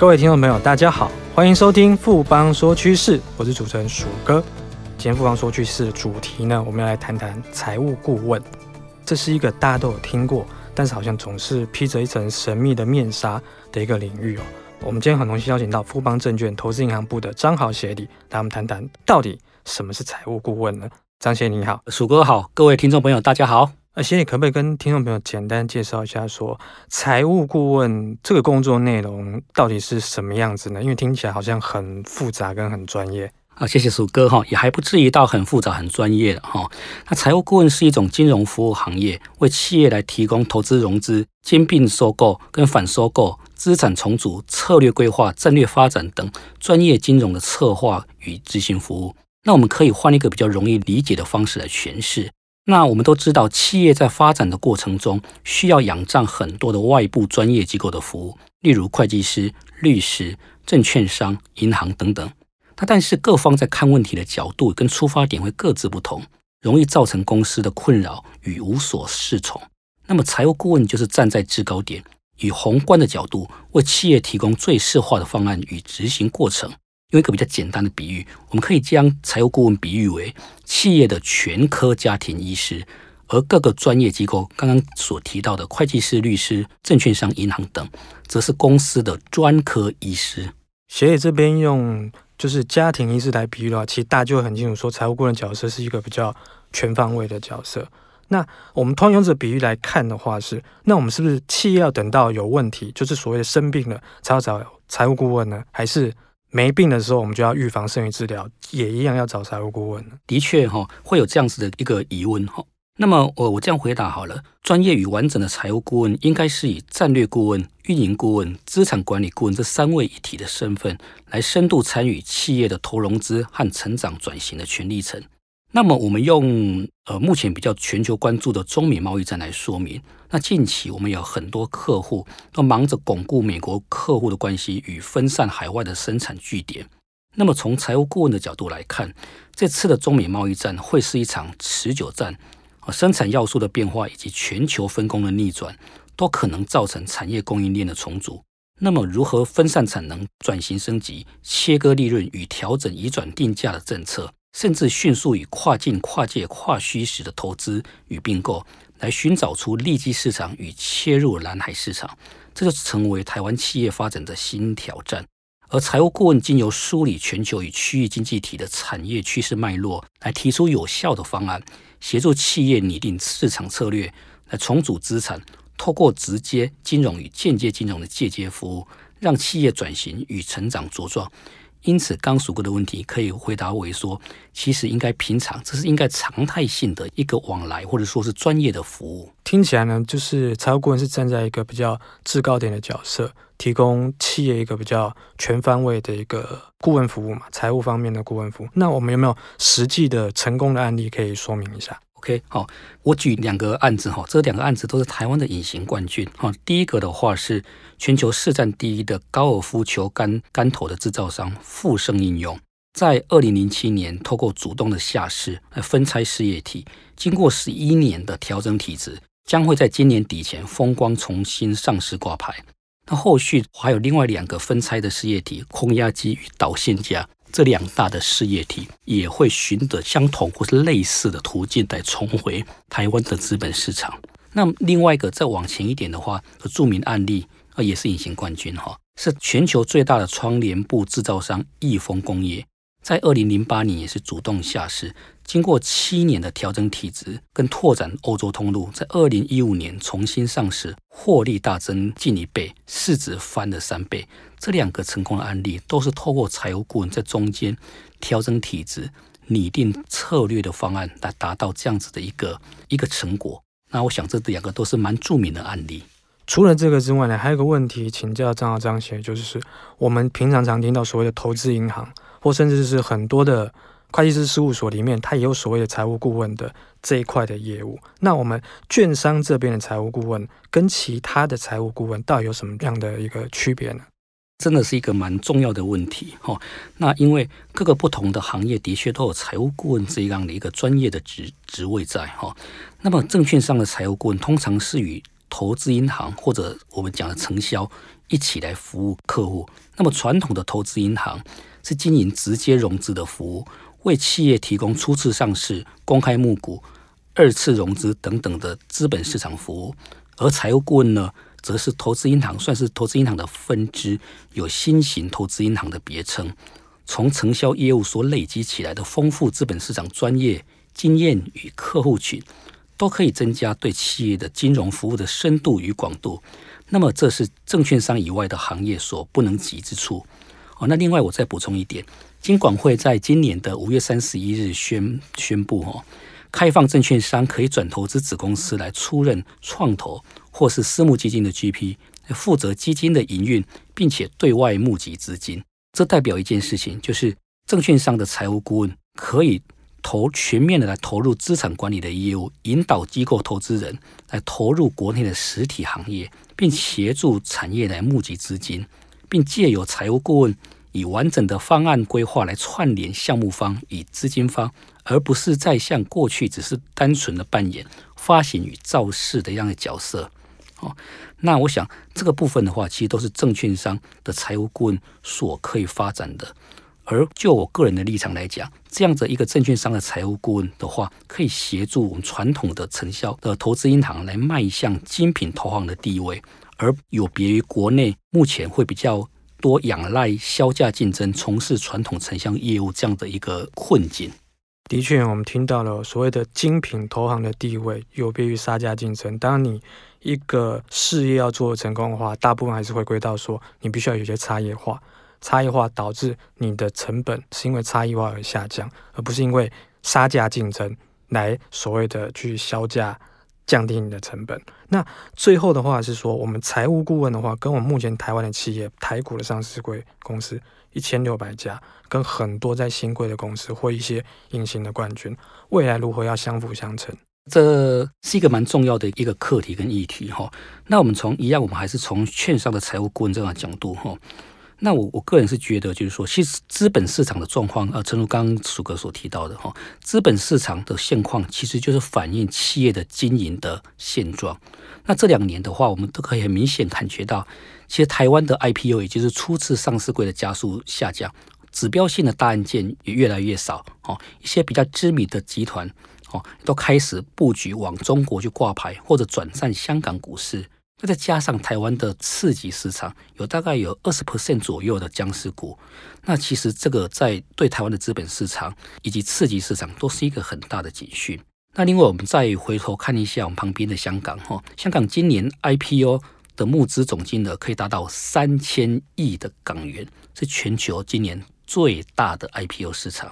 各位听众朋友，大家好，欢迎收听富邦说趋势，我是主持人鼠哥。今天富邦说趋势的主题呢，我们要来谈谈财务顾问。这是一个大家都有听过，但是好像总是披着一层神秘的面纱的一个领域哦。我们今天很荣幸邀请到富邦证券投资银行部的张豪协理，来我们谈谈到底什么是财务顾问呢？张协你好，鼠哥好，各位听众朋友大家好。那协理可不可以跟听众朋友简单介绍一下说，说财务顾问这个工作内容到底是什么样子呢？因为听起来好像很复杂跟很专业。啊，谢谢鼠哥哈，也还不至于到很复杂、很专业的哈。那财务顾问是一种金融服务行业，为企业来提供投资融资、兼并收购跟反收购、资产重组、策略规划、战略发展等专业金融的策划与执行服务。那我们可以换一个比较容易理解的方式来诠释。那我们都知道，企业在发展的过程中需要仰仗很多的外部专业机构的服务，例如会计师、律师、证券商、银行等等。那但是各方在看问题的角度跟出发点会各自不同，容易造成公司的困扰与无所适从。那么财务顾问就是站在制高点，以宏观的角度为企业提供最适化的方案与执行过程。用一个比较简单的比喻，我们可以将财务顾问比喻为企业的全科家庭医师，而各个专业机构刚刚所提到的会计师、律师、证券商、银行等，则是公司的专科医师。协理这边用。就是家庭医师来比喻的话，其实大家就会很清楚说，财务顾问角色是一个比较全方位的角色。那我们通用这比喻来看的话是，那我们是不是企业要等到有问题，就是所谓的生病了才要找财务顾问呢？还是没病的时候我们就要预防胜于治疗，也一样要找财务顾问？的确哈，会有这样子的一个疑问哈。那么我我这样回答好了，专业与完整的财务顾问应该是以战略顾问、运营顾问、资产管理顾问这三位一体的身份，来深度参与企业的投融资和成长转型的全历程。那么我们用呃目前比较全球关注的中美贸易战来说明，那近期我们有很多客户都忙着巩固美国客户的关系与分散海外的生产据点。那么从财务顾问的角度来看，这次的中美贸易战会是一场持久战。生产要素的变化以及全球分工的逆转，都可能造成产业供应链的重组。那么，如何分散产能、转型升级、切割利润与调整移转定价的政策，甚至迅速以跨境、跨界、跨虚实的投资与并购，来寻找出利基市场与切入蓝海市场，这就成为台湾企业发展的新挑战。而财务顾问经由梳理全球与区域经济体的产业趋势脉络，来提出有效的方案。协助企业拟定市场策略，来重组资产，透过直接金融与间接金融的借接服务，让企业转型与成长茁壮。因此，刚数过的问题可以回答为说，其实应该平常，这是应该常态性的一个往来，或者说是专业的服务。听起来呢，就是财务顾问是站在一个比较制高点的角色，提供企业一个比较全方位的一个顾问服务嘛，财务方面的顾问服务。那我们有没有实际的成功的案例可以说明一下？OK，好，我举两个案子哈，这两个案子都是台湾的隐形冠军哈。第一个的话是全球市占第一的高尔夫球杆杆头的制造商富盛应用，在二零零七年透过主动的下市来分拆事业体，经过十一年的调整体质，将会在今年底前风光重新上市挂牌。那后续还有另外两个分拆的事业体空压机与导线架。这两大的事业体也会循着相同或是类似的途径来重回台湾的资本市场。那另外一个再往前一点的话，著名案例啊也是隐形冠军哈，是全球最大的窗帘布制造商益丰工业，在二零零八年也是主动下市，经过七年的调整体质跟拓展欧洲通路，在二零一五年重新上市，获利大增近一倍，市值翻了三倍。这两个成功的案例都是透过财务顾问在中间调整体质、拟定策略的方案，来达到这样子的一个一个成果。那我想这两个都是蛮著名的案例。除了这个之外呢，还有个问题请教张豪张协，就是我们平常常听到所谓的投资银行，或甚至是很多的会计师事务所里面，它也有所谓的财务顾问的这一块的业务。那我们券商这边的财务顾问跟其他的财务顾问到底有什么样的一个区别呢？真的是一个蛮重要的问题哈。那因为各个不同的行业的确都有财务顾问这样的一个专业的职职位在哈。那么证券上的财务顾问通常是与投资银行或者我们讲的承销一起来服务客户。那么传统的投资银行是经营直接融资的服务，为企业提供初次上市、公开募股、二次融资等等的资本市场服务。而财务顾问呢，则是投资银行，算是投资银行的分支，有新型投资银行的别称。从承销业务所累积起来的丰富资本市场专业经验与客户群，都可以增加对企业的金融服务的深度与广度。那么，这是证券商以外的行业所不能及之处。哦，那另外我再补充一点，金管会在今年的五月三十一日宣宣布，哦。开放证券商可以转投资子公司来出任创投或是私募基金的 GP，负责基金的营运，并且对外募集资金。这代表一件事情，就是证券商的财务顾问可以投全面的来投入资产管理的业务，引导机构投资人来投入国内的实体行业，并协助产业来募集资金，并借由财务顾问以完整的方案规划来串联项目方与资金方。而不是再像过去只是单纯的扮演发行与造势的样的角色，哦，那我想这个部分的话，其实都是证券商的财务顾问所可以发展的。而就我个人的立场来讲，这样子一个证券商的财务顾问的话，可以协助我们传统的承销的投资银行来迈向精品投行的地位，而有别于国内目前会比较多仰赖销价竞争从事传统城乡业务这样的一个困境。的确，我们听到了所谓的精品投行的地位，有别于杀价竞争。当你一个事业要做成功的话，大部分还是回归到说，你必须要有些差异化。差异化导致你的成本是因为差异化而下降，而不是因为杀价竞争来所谓的去销价降低你的成本。那最后的话是说，我们财务顾问的话，跟我们目前台湾的企业、台股的上市柜公司。一千六百家，跟很多在新贵的公司或一些隐形的冠军，未来如何要相辅相成？这是一个蛮重要的一个课题跟议题哈。那我们从一样，我们还是从券商的财务顾问这样角度哈。那我我个人是觉得，就是说，其实资本市场的状况，呃，正如刚刚楚哥所提到的哈，资本市场的现况其实就是反映企业的经营的现状。那这两年的话，我们都可以很明显感觉到。其实台湾的 IPO，也就是初次上市柜的加速下降，指标性的大案件也越来越少。哦，一些比较知名的集团，哦，都开始布局往中国去挂牌，或者转战香港股市。那再加上台湾的次级市场，有大概有二十 percent 左右的僵尸股。那其实这个在对台湾的资本市场以及次级市场都是一个很大的警讯。那另外，我们再回头看一下我们旁边的香港，哈，香港今年 IPO。的募资总金额可以达到三千亿的港元，是全球今年最大的 IPO 市场。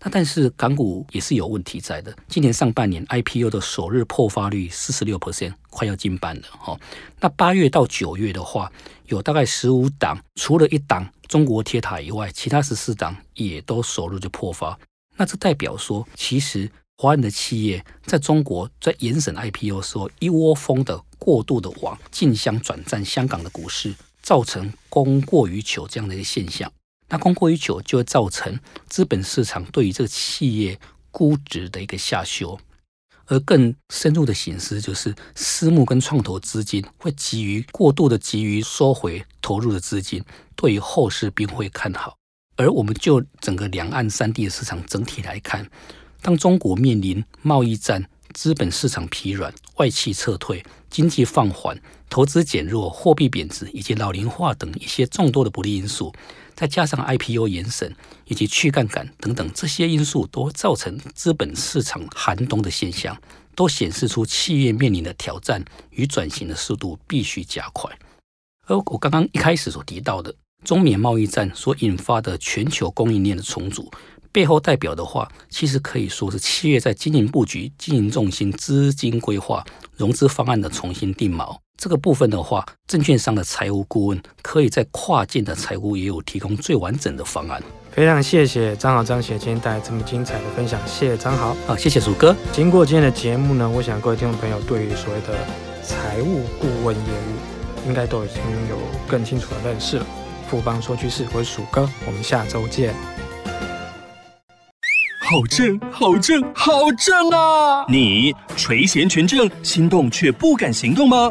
那但是港股也是有问题在的。今年上半年 IPO 的首日破发率四十六 percent，快要近半了哈。那八月到九月的话，有大概十五档，除了一档中国铁塔以外，其他十四档也都首日就破发。那这代表说，其实华人的企业在中国在严审 IPO 的时候，一窝蜂的。过度的往竞相转战香港的股市，造成供过于求这样的一个现象。那供过于求就会造成资本市场对于这个企业估值的一个下修，而更深入的形势就是私募跟创投资金会急于过度的急于收回投入的资金，对于后市并会看好。而我们就整个两岸三地的市场整体来看，当中国面临贸易战。资本市场疲软、外企撤退、经济放缓、投资减弱、货币贬值以及老龄化等一些众多的不利因素，再加上 IPO 延审以及去杠杆等等这些因素，都造成资本市场寒冬的现象，都显示出企业面临的挑战与转型的速度必须加快。而我刚刚一开始所提到的中缅贸易战所引发的全球供应链的重组。背后代表的话，其实可以说是企业在经营布局、经营重心、资金规划、融资方案的重新定锚。这个部分的话，证券商的财务顾问可以在跨境的财务也有提供最完整的方案。非常谢谢张好张写今天带来这么精彩的分享，谢谢张好。好，谢谢鼠哥。经过今天的节目呢，我想各位听众朋友对于所谓的财务顾问业务，应该都已经有更清楚的认识了。富邦说趋势，我是鼠哥，我们下周见。好正，好正，好正啊！你垂涎权证，心动却不敢行动吗？